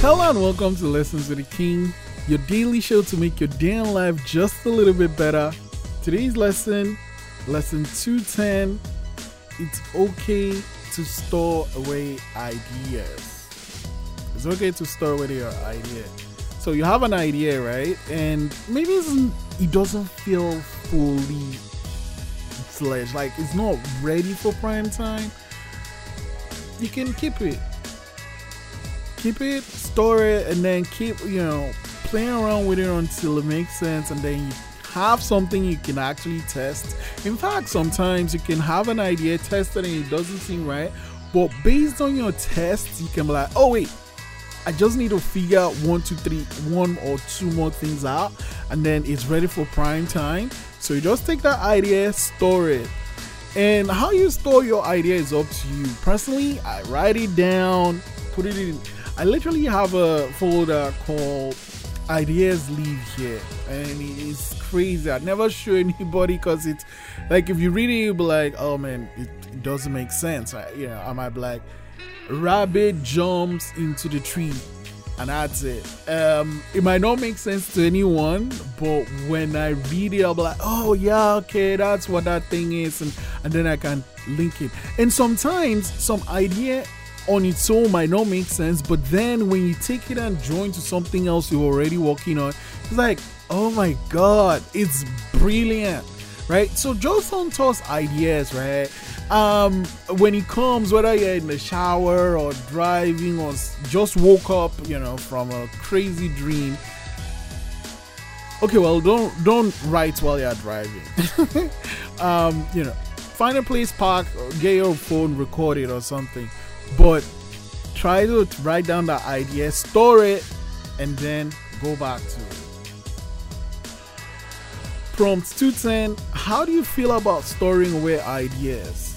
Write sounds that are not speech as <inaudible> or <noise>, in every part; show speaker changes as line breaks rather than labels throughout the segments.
Hello and welcome to Lessons with the King, your daily show to make your day in life just a little bit better. Today's lesson, lesson 210, it's okay to store away ideas. It's okay to store away your idea. So you have an idea, right? And maybe it doesn't feel fully fledged, like it's not ready for prime time. You can keep it keep it, store it, and then keep, you know, playing around with it until it makes sense, and then you have something you can actually test. In fact, sometimes you can have an idea, test it, and it doesn't seem right, but based on your tests, you can be like, oh, wait. I just need to figure out one, two, three, one or two more things out, and then it's ready for prime time. So you just take that idea, store it, and how you store your idea is up to you. Personally, I write it down, put it in I literally have a folder called Ideas Live Here, and it's crazy. I never show anybody because it's like if you read it, you'll be like, oh man, it, it doesn't make sense. I, you know, I might be like, rabbit jumps into the tree and that's it. Um, it might not make sense to anyone, but when I read it, I'll be like, oh yeah, okay, that's what that thing is, and and then I can link it. And sometimes some idea on its own might not make sense, but then when you take it and join to something else you're already working on, it's like, oh my god, it's brilliant, right? So just don't ideas, right? Um, when it comes, whether you're in the shower or driving or just woke up, you know, from a crazy dream. Okay, well, don't don't write while you're driving. <laughs> um, you know, find a place, park, get your phone, record it or something but try to write down the idea, store it, and then go back to it. Prompt 210 How do you feel about storing away ideas?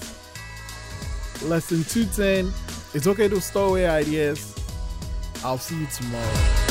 Lesson 210 It's okay to store away ideas. I'll see you tomorrow.